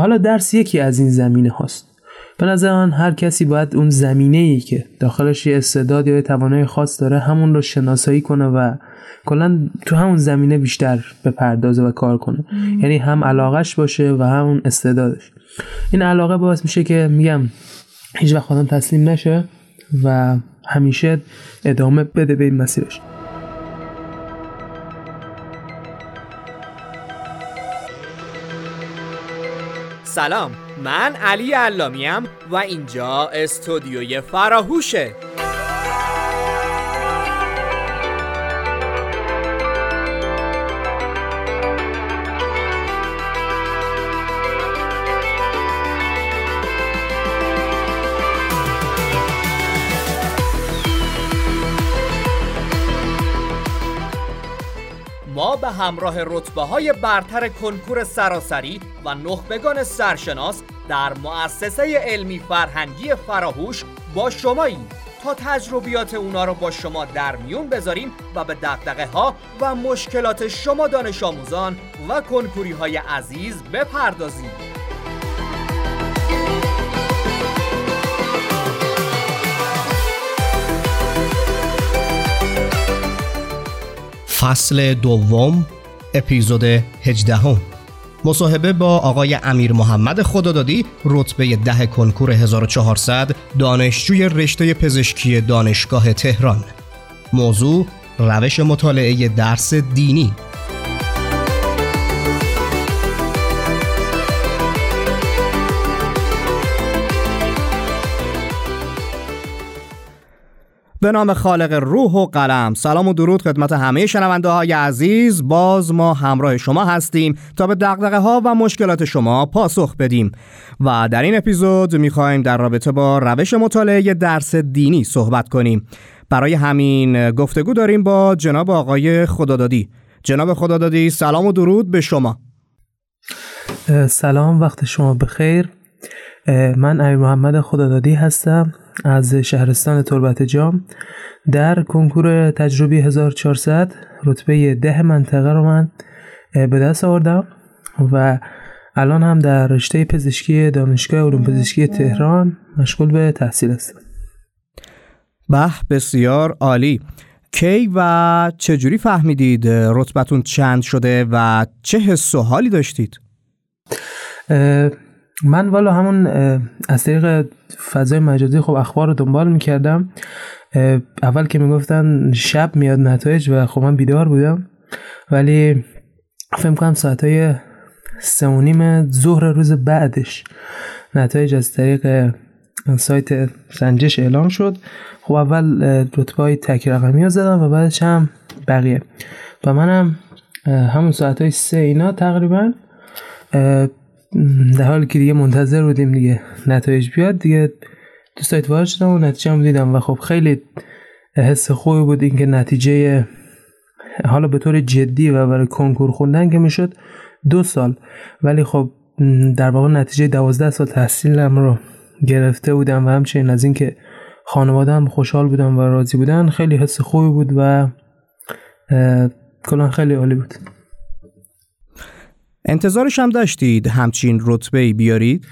حالا درس یکی از این زمینه هاست. به نظر من هر کسی باید اون زمینه ای که داخلش یه استعداد یا توانایی خاص داره همون رو شناسایی کنه و کلا تو همون زمینه بیشتر به پردازه و کار کنه. یعنی هم علاقش باشه و همون استعدادش. این علاقه باعث میشه که میگم هیچ وقت آدم تسلیم نشه و همیشه ادامه بده به این مسیرش. سلام. من علی علامیم و اینجا استودیوی فراهوشه. همراه رتبه های برتر کنکور سراسری و نخبگان سرشناس در مؤسسه علمی فرهنگی فراهوش با شماییم تا تجربیات اونا رو با شما در میون بذاریم و به دقدقه ها و مشکلات شما دانش آموزان و کنکوری های عزیز بپردازیم. فصل دوم اپیزود 18 هم. مصاحبه با آقای امیر محمد خدادادی رتبه ده کنکور 1400 دانشجوی رشته پزشکی دانشگاه تهران موضوع روش مطالعه درس دینی به نام خالق روح و قلم. سلام و درود خدمت همه شنونده های عزیز. باز ما همراه شما هستیم تا به دقدقه ها و مشکلات شما پاسخ بدیم. و در این اپیزود می‌خوایم در رابطه با روش مطالعه درس دینی صحبت کنیم. برای همین گفتگو داریم با جناب آقای خدادادی. جناب خدادادی سلام و درود به شما. سلام وقت شما بخیر. من امیر محمد خدادادی هستم. از شهرستان تربت جام در کنکور تجربی 1400 رتبه ده منطقه رو من به دست آوردم و الان هم در رشته پزشکی دانشگاه علوم پزشکی تهران مشغول به تحصیل هستم به بسیار عالی کی و چجوری فهمیدید رتبتون چند شده و چه حس و حالی داشتید؟ من والا همون از طریق فضای مجازی خب اخبار رو دنبال می‌کردم. اول که می‌گفتن شب میاد نتایج و خب من بیدار بودم. ولی فکر کنم ساعت های سه و نیم ظهر روز بعدش نتایج از طریق سایت سنجش اعلام شد. خب اول رتبه های تک رقمی رو زدم و بعدش هم بقیه. و منم همون ساعت های سه اینا تقریبا در حالی که دیگه منتظر بودیم دیگه نتایج بیاد دیگه تو سایت وارد شدم و نتیجه هم دیدم و خب خیلی حس خوبی بود اینکه نتیجه حالا به طور جدی و برای کنکور خوندن که می‌شد دو سال. ولی خب در واقع نتیجه دوازده سال تحصیلم رو گرفته بودم و همچنین از اینکه خانواده هم خوشحال بودم و راضی بودن خیلی حس خوبی بود و کلا خیلی عالی بود. انتظارش هم داشتید همچین رتبه بیارید؟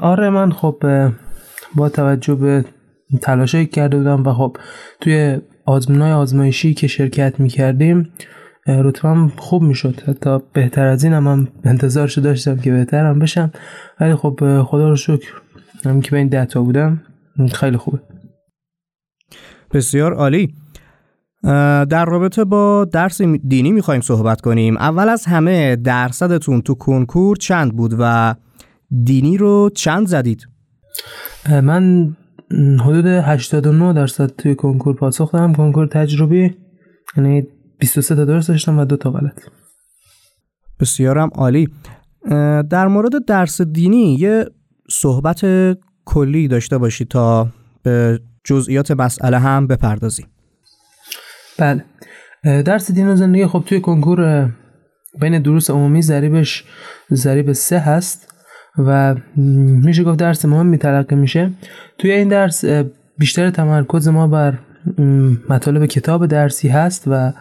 آره من خب با توجه به تلاشایی کرده بودم و خب توی آزمونای آزمایشی که شرکت می‌کردیم رتبم خوب می‌شد. حتی بهتر از این هم, هم انتظارشو داشتم که بهترم بشم. ولی خب خدا رو شکر هم که به این دتا بودم خیلی خوبه. بسیار عالی. در رابطه با درس دینی می‌خوایم صحبت کنیم. اول از همه درصدتون تو کنکور چند بود و دینی رو چند زدید؟ من حدود 89 درصد توی کنکور پاسخ دادم. کنکور تجربی یعنی 23 تا درست داشتم و دو تا غلط. بسیارم عالی. در مورد درس دینی یه صحبت کلی داشته باشید تا به جزئیات مسئله هم بپردازیم بله. درس دین و زندگی خب توی کنکور بین دروس عمومی ضریبش ضریب سه هست و میشه گفت درس مهمی تلقی میشه. توی این درس بیشتر تمرکز ما بر مطالب کتاب درسی هست و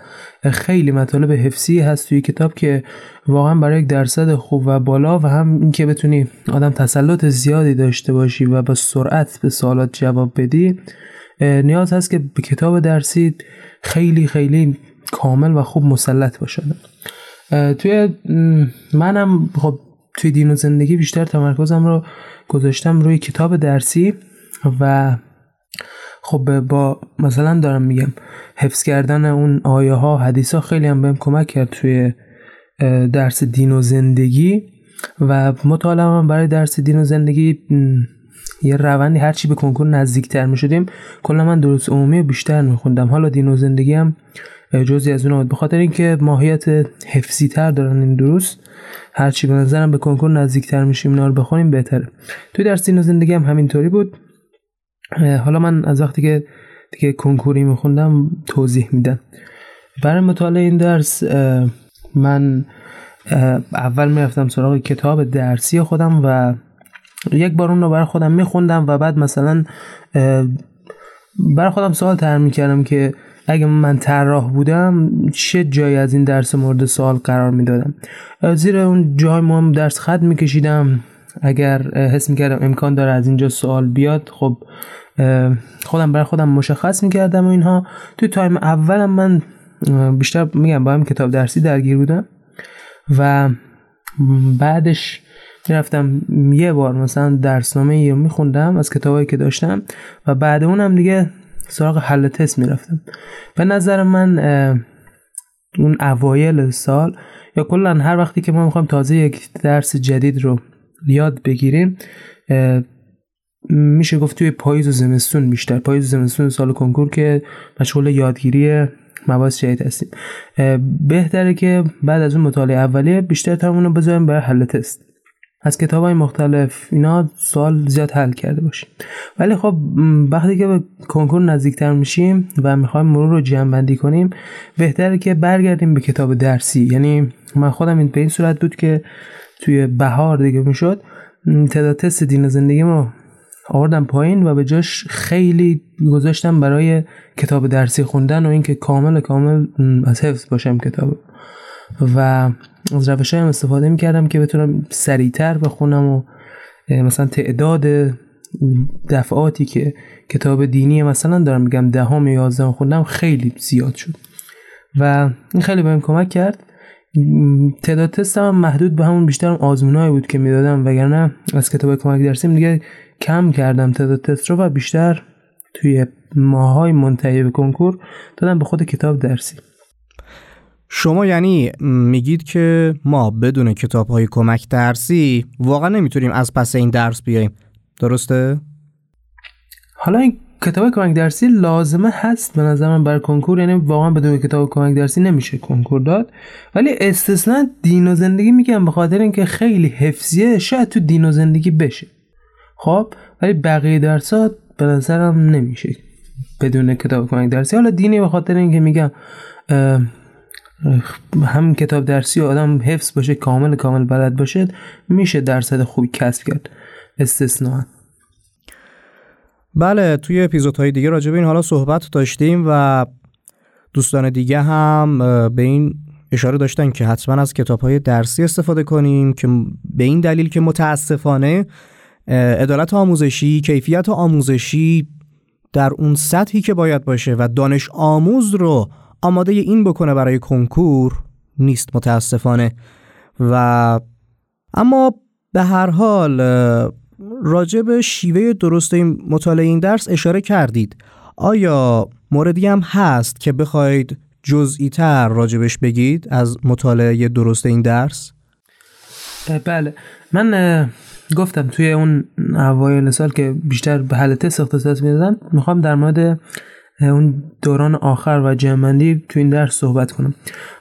خیلی مطالب حفظی هست توی کتاب که واقعا برای یک درصد خوب و بالا و هم اینکه بتونی آدم تسلط زیادی داشته باشی و با سرعت به سوالات جواب بدی نیاز هست که به کتاب درسی خیلی خیلی کامل و خوب مسلط باشه. توی منم خب توی دین و زندگی بیشتر تمرکزم رو گذاشتم روی کتاب درسی و خب با مثلا دارم میگم حفظ کردن اون آیه ها حدیث ها خیلی هم بهم کمک کرد توی درس دین و زندگی و مطالعه برای درس دین و زندگی یه روندی هرچی به کنکور نزدیکتر می شدیم کلا من درست عمومی بیشتر می خوندم حالا دین و زندگی هم جزی از اون بود بخاطر اینکه ماهیت حفظی تر دارن این درست هرچی به نظرم به کنکور نزدیکتر میشیم اینا رو بخونیم بهتره. توی درس دین و زندگی هم همینطوری بود. حالا من از وقتی که دیگه کنکوری میخوندم توضیح میدم. برای مطالعه این درس من اول می‌رفتم سراغ کتاب درسی خودم و یک بار اون رو برای خودم میخوندم و بعد مثلا برای خودم سوال تر می‌کردم که اگه من طراح بودم چه جایی از این درس مورد سوال قرار می‌دادم؟ زیر اون جای ما درس خط میکشیدم. اگر حس می‌کردم امکان داره از اینجا سوال بیاد خب خودم برای خودم مشخص می‌کردم و اینها. توی تایم اولم من بیشتر میگم با هم کتاب درسی درگیر بودم و بعدش می‌رفتم یه بار مثلا درسنامه رو میخوندم از کتابایی که داشتم و بعد اونم دیگه سراغ حل تست می‌رفتم. به نظر من اون اوایل سال یا کلا هر وقتی که ما می‌خوایم تازه یک درس جدید رو یاد بگیریم میشه گفت توی پاییز و زمستون بیشتر. پاییز و زمستون سال کنکور که مشغول یادگیری مباحث جدید هستیم. بهتره که بعد از اون مطالعه اولیه بیشتر تمون رو بذاریم برای حل تست. از کتاب های مختلف اینا سوال زیاد حل کرده باشیم. ولی خب وقتی که به کنکور نزدیکتر میشیم و می‌خوایم مرور رو جمع بندی کنیم بهتره که برگردیم به کتاب درسی. یعنی من خودم این به این صورت بود که توی بهار دیگه می‌شد تعداد تست دین زندگی رو آوردم پایین و به جاش خیلی گذاشتم برای کتاب درسی خوندن و اینکه کامل کامل از حفظ باشم کتاب و از روش هم استفاده می‌کردم که بتونم سریعتر بخونم و مثلا تعداد دفعاتی که کتاب دینی مثلا دارم میگم دهم یا یازدهم خوندم خیلی زیاد شد. و این خیلی بهم کمک کرد. تعداد تستم محدود به همون بیشتر آزمونایی بود که می‌دادم وگرنه از کتاب کمک درسیم دیگه کم کردم تعداد تست رو و بیشتر توی ماهای منتهی به کنکور دادم به خود کتاب درسی. شما یعنی میگید که ما بدون کتاب های کمک درسی واقعا نمی‌تونیم از پس این درس بیایم درسته؟ حالا این کتاب کمک درسی لازمه هست به نظر من برای کنکور یعنی واقعا بدون کتاب کمک درسی نمیشه کنکور داد. ولی استثنا دین و زندگی میگم به خاطر اینکه خیلی حفظیه شاید تو دین و زندگی بشه. خب ولی بقیه درسات به نظرم نمیشه بدون کتاب کمک درسی. حالا دینی به خاطر اینکه میگم هم کتاب درسی آدم حفظ باشه کامل کامل بلد باشه میشه درصد خوبی کسب کرد. استثنا بله توی اپیزودهای دیگه راجع به این حالا صحبت داشتیم و دوستان دیگه هم به این اشاره داشتن که حتما از کتاب های درسی استفاده کنیم که به این دلیل که متاسفانه عدالت آموزشی کیفیت آموزشی در اون سطحی که باید باشه و دانش آموز رو آماده این بکنه برای کنکور نیست متاسفانه. و اما به هر حال راجع به شیوه درست این مطالعه این درس اشاره کردید. آیا موردی هم هست که بخواید جزئی تر راجبش بگید از مطالعه درست این درس؟ بله. من گفتم توی اون اوایل سال که بیشتر به حل تست اختصاص می‌دادم می‌خوام در مورد اون دوران آخر و جمعندی توی این درس صحبت کنم.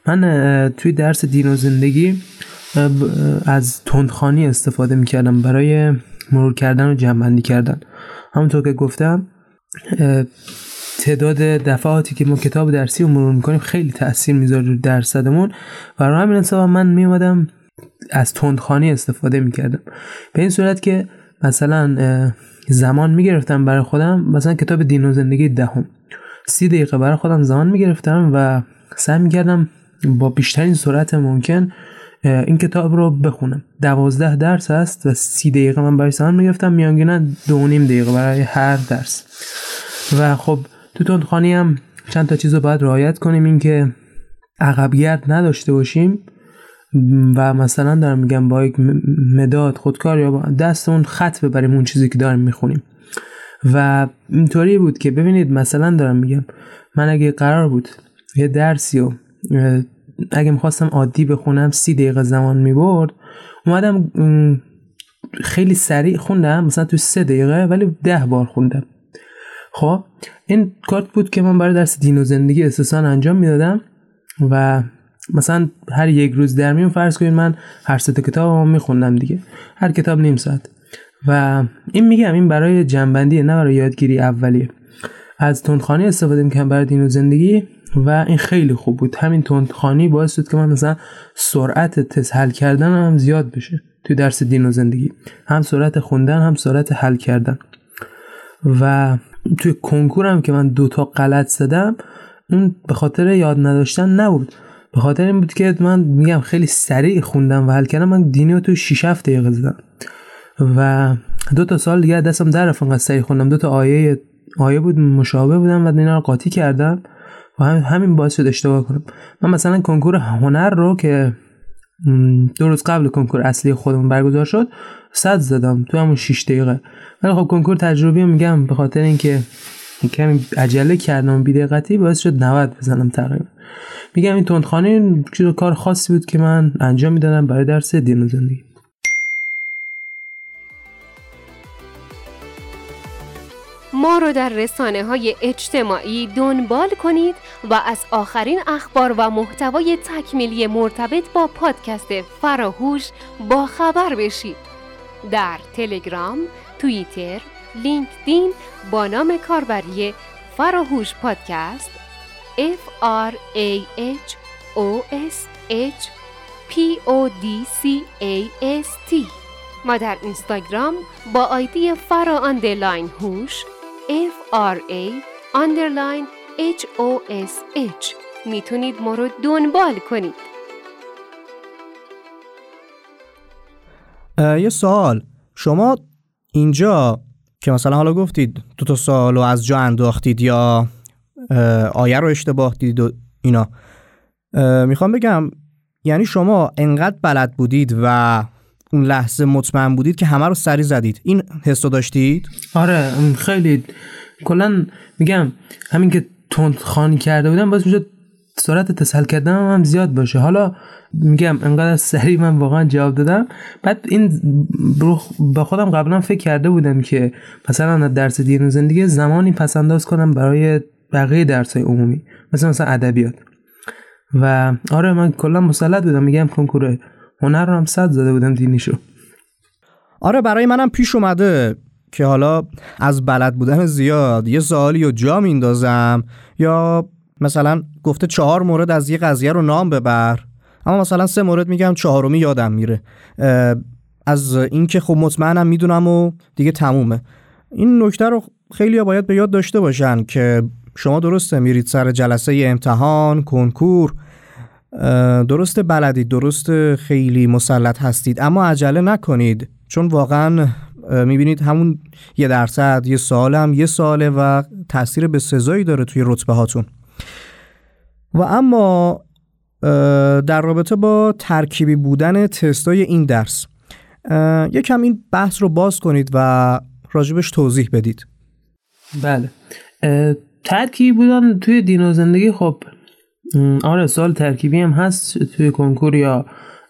من توی درس دین و زندگی از تندخانی استفاده می‌کردم برای مرور کردن و جمعندی کردن. همونطور که گفتم تعداد دفعاتی که ما کتاب درسی رو مرور می‌کنیم خیلی تاثیر می‌ذاره رو درصدمون. و رو همین حساب من میومدم از تندخانی استفاده می‌کردم. به این صورت که مثلا زمان می‌گرفتم برای خودم مثلا کتاب دین و زندگی دهم. سی دقیقه برای خودم زمان می‌گرفتم و سعی می‌کردم با بیشترین سرعت ممکن این کتاب رو بخونم. دوازده درس هست و سی دقیقه من برای زمان می‌گرفتم میانگینا دو نیم دقیقه برای هر درس. و خب تو تندخانی هم چند تا چیز رو باید رعایت کنیم اینکه عقبگرد نداشته باشیم. و مثلا دارم میگم با یک مداد خودکار یا با دستمون خط ببریم اون چیزی که داریم می‌خونیم. و اینطوری بود که ببینید مثلا دارم میگم من اگه قرار بود یه درسی و اگه می‌خواستم عادی بخونم سی دقیقه زمان می‌برد اومدم خیلی سریع خوندم مثلا تو سه دقیقه ولی ده بار خوندم. خب این کارت بود که من برای درس دین و زندگی اساسان انجام می‌دادم و مثلا هر یک روز در میون فرض کنید من هر سه کتاب میخوندم دیگه. هر کتاب نیم ساعت. و این میگم این برای جنبندی نه برای یادگیری اولیه. از تندخانی استفاده می‌کنم برای دین و زندگی و این خیلی خوب بود. همین تندخانی باعث شد که من مثلا سرعت تست حل کردن هم زیاد بشه توی درس دین و زندگی. هم سرعت خوندن هم سرعت حل کردن. و توی کنکورم که من دوتا غلط زدم اون به خاطر یاد نداشتن نبود. به خاطر این بود که من میگم خیلی سریع خوندم و حل کردم. من دینی رو تو 6 7 دقیقه زدم. و دو تا سال دیگه دستم در رفت انقدر سریع خوندم. دو تا آیه آیه بود مشابه بودم و دینا رو قاطی کردم و همین باعث شد اشتباه کنم. من مثلا کنکور هنر رو که دو روز قبل کنکور اصلی خودمون برگزار شد صد زدم تو همون 6 دقیقه. ولی خب کنکور تجربی میگم به خاطر اینکه کمی عجله کردم بیدقتی باعث شد 90 بزنم تقریبا. میگم این تندخانه کار خاصی بود که من انجام می‌دادم برای درس دین و زندگی. ما رو در رسانه های اجتماعی دنبال کنید و از آخرین اخبار و محتوای تکمیلی مرتبط با پادکست فراهوش با خبر بشید. در تلگرام، توییتر، لینکدین با نام کاربری فراهوش پادکست F R A H O S H P O D C A S T. ما در اینستاگرام با آیدی فرا هوش F R A underline H O S H. می‌تونید ما رو دنبال کنید. یه سوال. شما اینجا که مثلا حالا گفتید دو تا سال از جا انداختید یا آیه رو اشتباه دیدید و اینا. می‌خوام بگم یعنی شما انقدر بلد بودید و اون لحظه مطمئن بودید که همه رو سری زدید. این حس رو داشتید؟ آره خیلی. کلا میگم همین که تند خانی کرده بودم باز می‌شد سرعت تسهل کردن هم زیاد باشه. حالا میگم انقدر سریع من واقعا جواب دادم. بعد این با خودم قبلا فکر کرده بودم که مثلا درس دین زندگی زمانی پس انداز کنم برای بقیه درس های عمومی مثلا مثلا ادبیات. و آره من کلا مسلط بودم. میگم کنکور هنر رو هم صد زده بودم دینیشو. آره برای منم پیش اومده که حالا از بلد بودن زیاد یه سوالی رو جا میندازم یا مثلا گفته چهار مورد از یه قضیه رو نام ببر. اما مثلا سه مورد میگم چهارمی یادم میره. از اینکه خب مطمئنم می‌دونم و دیگه تمومه. این نکته رو خیلی باید به یاد داشته باشن که شما درسته میرید سر جلسه امتحان کنکور. درسته بلدید درسته خیلی مسلط هستید اما عجله نکنید چون واقعا می‌بینید همون یه درصد یه سال هم یه ساله و تاثیر به سزایی داره توی رتبه هاتون. و اما در رابطه با ترکیبی بودن تستای این درس یکم این بحث رو باز کنید و راجبش توضیح بدید. بله. ترکیبی بودن توی دین و زندگی خب آره سال ترکیبی هم هست توی کنکور یا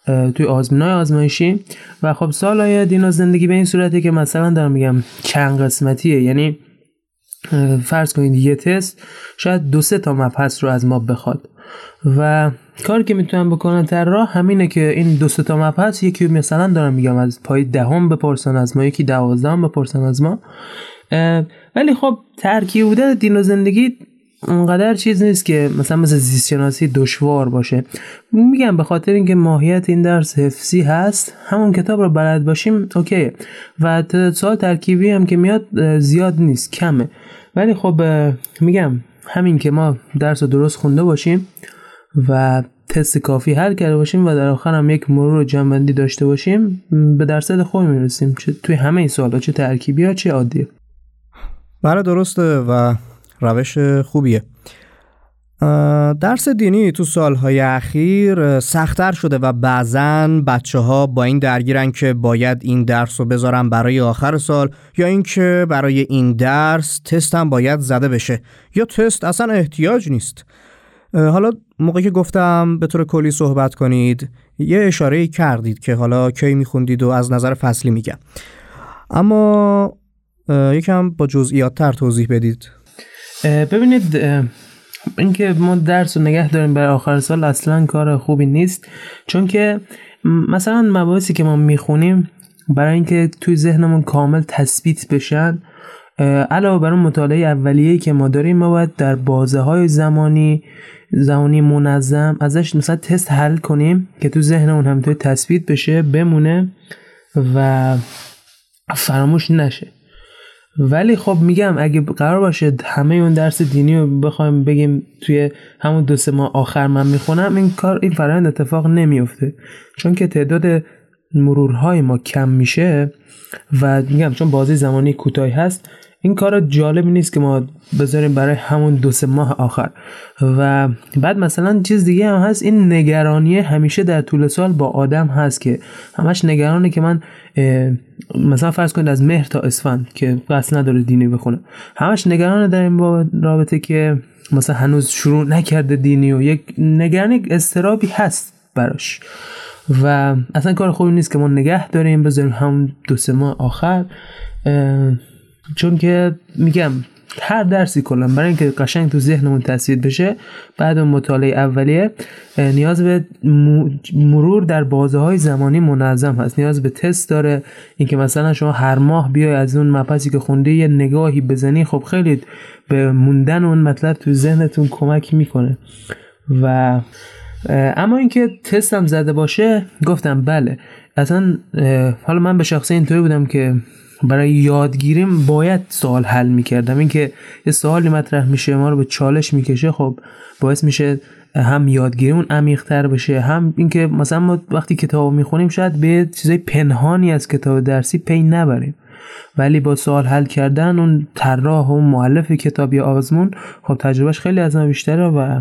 توی آزمونای آزمایشی. و خب سال های دین و زندگی به این صورته که مثلا دارم میگم چند قسمتیه. یعنی فرض کنید یه تست شاید دو سه تا مبحث رو از ما بخواد. و کاری که می‌تونم بکنم در راه همینه که این دو سه تا مبحث یکی مثلا دارم میگم از پای دهم بپرسن از ما یکی دوازدهم بپرسن از ما. ولی خب ترکیب بوده دین و زندگی اونقدر چیز نیست که مثلا مثل زیست شناسی دشوار باشه. میگم به خاطر اینکه ماهیت این درس حفظی هست همون کتاب رو بلد باشیم اوکی. و سوال ترکیبی هم که میاد زیاد نیست کمه. ولی خب میگم همین که ما درس رو درست خونده باشیم و تست کافی حل کرده باشیم و در آخر هم یک مرور جنبندی داشته باشیم به درصد خوبی می‌رسیم. چه توی همه این سوالا چه ترکیبی ها چه عادیه بله درسته و روش خوبیه. درس دینی تو سالهای اخیر سختتر شده و بعضا بچه ها با این درگیرن که باید این درس رو بذارن برای آخر سال یا اینکه برای این درس تست هم باید زده بشه یا تست اصلا احتیاج نیست. حالا موقعی که گفتم به طور کلی صحبت کنید یه اشاره کردید که حالا کی میخوندید و از نظر فصلی میگم. اما یکم با جزئیات تر توضیح بدید. ببینید اینکه ما درس رو نگه داریم برای آخر سال اصلا کار خوبی نیست. چون که مثلا مباحثی که ما می‌خونیم برای اینکه توی ذهنمون کامل تثبیت بشن علاوه بر مطالعه اولیه‌ای که ما داریم ما باید در بازه های زمانی زمانی منظم ازش مثلا تست حل کنیم که تو ذهنمون هم تثبیت بشه بمونه و فراموش نشه. ولی خب میگم اگه قرار باشه همه اون درس دینی رو بخوایم بگیم توی همون دو سه ماه آخر من می‌خونم این کار این فرایند اتفاق نمیفته چون که تعداد مرورهای ما کم میشه و میگم چون بازی زمانی کوتاهی هست این کار جالبی نیست که ما بذاریم برای همون دو سه ماه آخر. و بعد مثلا چیز دیگه هم هست این نگرانی همیشه در طول سال با آدم هست که همش نگرانه که من مثلا فرض کنید از مهر تا اسفند که قصد نداره دینی بخونه. همش نگرانه در این رابطه که مثلا هنوز شروع نکرده دینی و یک نگرانی استرابی هست براش. و اصلا کار خوبی نیست که ما نگه داریم بذاریم هم دو سه ماه آخر. چون که میگم هر درسی کلا برای اینکه قشنگ تو ذهنمون تصویر بشه بعد مطالعه اولیه نیاز به مرور در بازه های زمانی منظم هست. نیاز به تست داره. اینکه مثلا شما هر ماه بیای از اون مپسی که خونده یه نگاهی بزنی خب خیلی به موندن اون مطلب تو ذهنتون کمک می‌کنه. و اما اینکه تستم زده باشه گفتم بله. اصلا حالا من به شخصه اینطوری بودم که برای یادگیریم باید سوال حل می‌کردم. اینکه یه سوالی مطرح میشه ما رو به چالش می‌کشه خب باعث میشه هم یادگیریمون عمیقتر بشه هم اینکه مثلا ما وقتی کتاب می‌خونیم شاید به چیزای پنهانی از کتاب درسی پی نبریم. ولی با سوال حل کردن اون طراح و معلف کتاب یا آزمون خب تجربهش خیلی از ما بیشتره و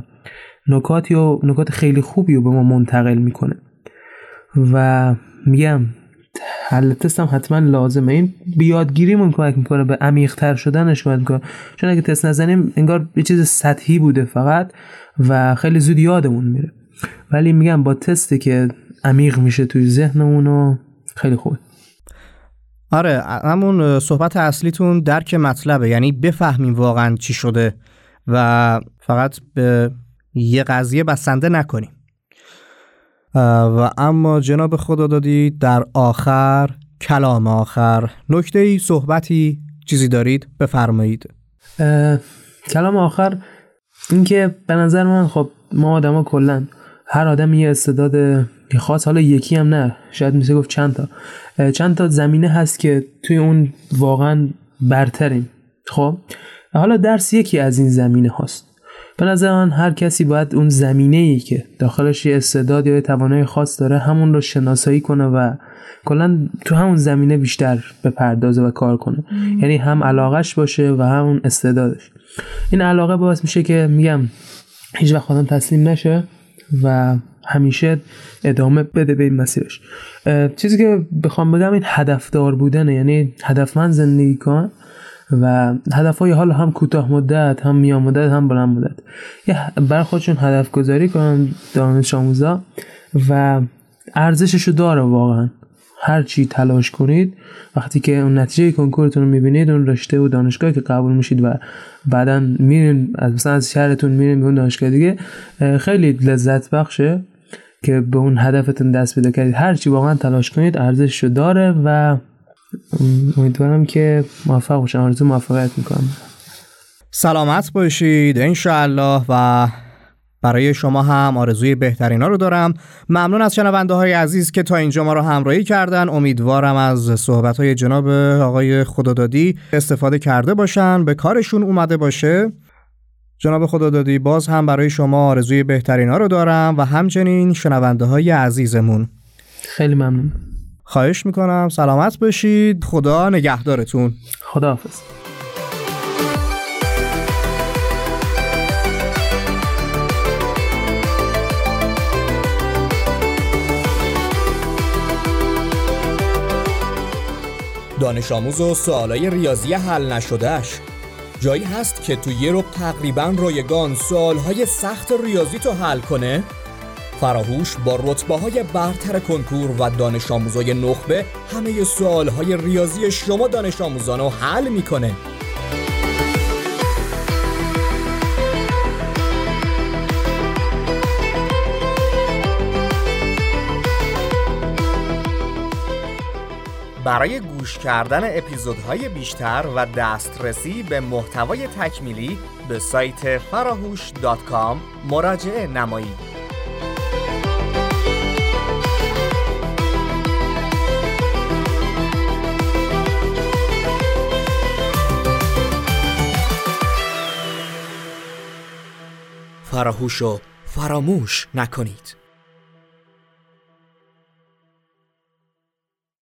نکاتی و نکات خیلی خوبی رو به ما منتقل می‌کنه. و میگم حل تست هم حتما لازمه. این بیادگیریمون کمک می‌کنه به عمیقتر شدنش کمک می‌کنه. چون اگه تست نزنیم انگار یه چیز سطحی بوده فقط و خیلی زود یادمون میره. ولی میگم با تستی که عمیق میشه توی ذهنمون و خیلی خوبه. آره همون صحبت اصلیتون درک مطلبه. یعنی بفهمیم واقعا چی شده و فقط به یه قضیه بسنده نکنیم. و اما جناب خدا دادی در آخر کلام آخر نکته ای صحبتی چیزی دارید؟ بفرمایید. کلام آخر اینکه به نظر من خب ما آدما کلا هر آدم یه استعداد خاص. حالا یکی هم نه شاید میشه گفت چند تا. چند تا زمینه هست که توی اون واقعا برتریم. خب؟ حالا درس یکی از این زمینه هاست. به نظر من هر کسی باید اون زمینه ای که داخلش یه استعداد یا توانایی خاص داره همون رو شناسایی کنه و کلا تو همون زمینه بیشتر به پردازه و کار کنه. یعنی هم علاقش باشه و همون استعدادش. این علاقه باعث میشه که میگم هیچ وقت آدم تسلیم نشه و همیشه ادامه بده به این مسیرش. چیزی که بخوام بگم این هدفدار بودنه. یعنی هدفمند زندگی کن. و هدف های حال هم کوتاه مدت هم میان مدت هم بلند مدت. یه بر خودشون هدف گذاری کنن دانش آموزا و ارزششو داره واقعا. هر چی تلاش کنید وقتی که اون نتیجه کنکورتون رو می‌بینید اون رشته و دانشگاهی که قبول میشید و بعدا میرین از مثلا از شهرتون میرین به اون دانشگاه دیگه خیلی لذت بخشه که به اون هدفتون دست پیدا کردید. هر چی واقعا تلاش کنید ارزششو داره و امیدوارم که موفق باشن آرزو موفقیت می‌کنم. سلامت باشید انشاءالله. و برای شما هم آرزوی بهترین ها رو دارم. ممنون از شنونده های عزیز که تا اینجا ما رو همراهی کردن. امیدوارم از صحبت های جناب آقای خدادادی استفاده کرده باشن به کارشون اومده باشه. جناب خدا دادی باز هم برای شما آرزوی بهترین ها رو دارم و همچنین شنونده های عزیزمون. خیلی ممنون. خواهش می‌کنم. سلامت باشید. خدا نگهدارتون. خداحافظ. دانش آموز و سوالای ریاضی حل نشدهش جایی هست که تو یه رو تقریبا رایگان سوالهای سخت ریاضی تو حل کنه؟ فراهوش با رتبه های برتر کنکور و دانش آموزای نخبه همه سوالهای ریاضی شما دانش آموزان رو حل می‌کنه برای گوش کردن اپیزودهای بیشتر و دسترسی به محتوای تکمیلی به سایت فراهوش مراجعه نمایید. فراهوش فراموش نکنید.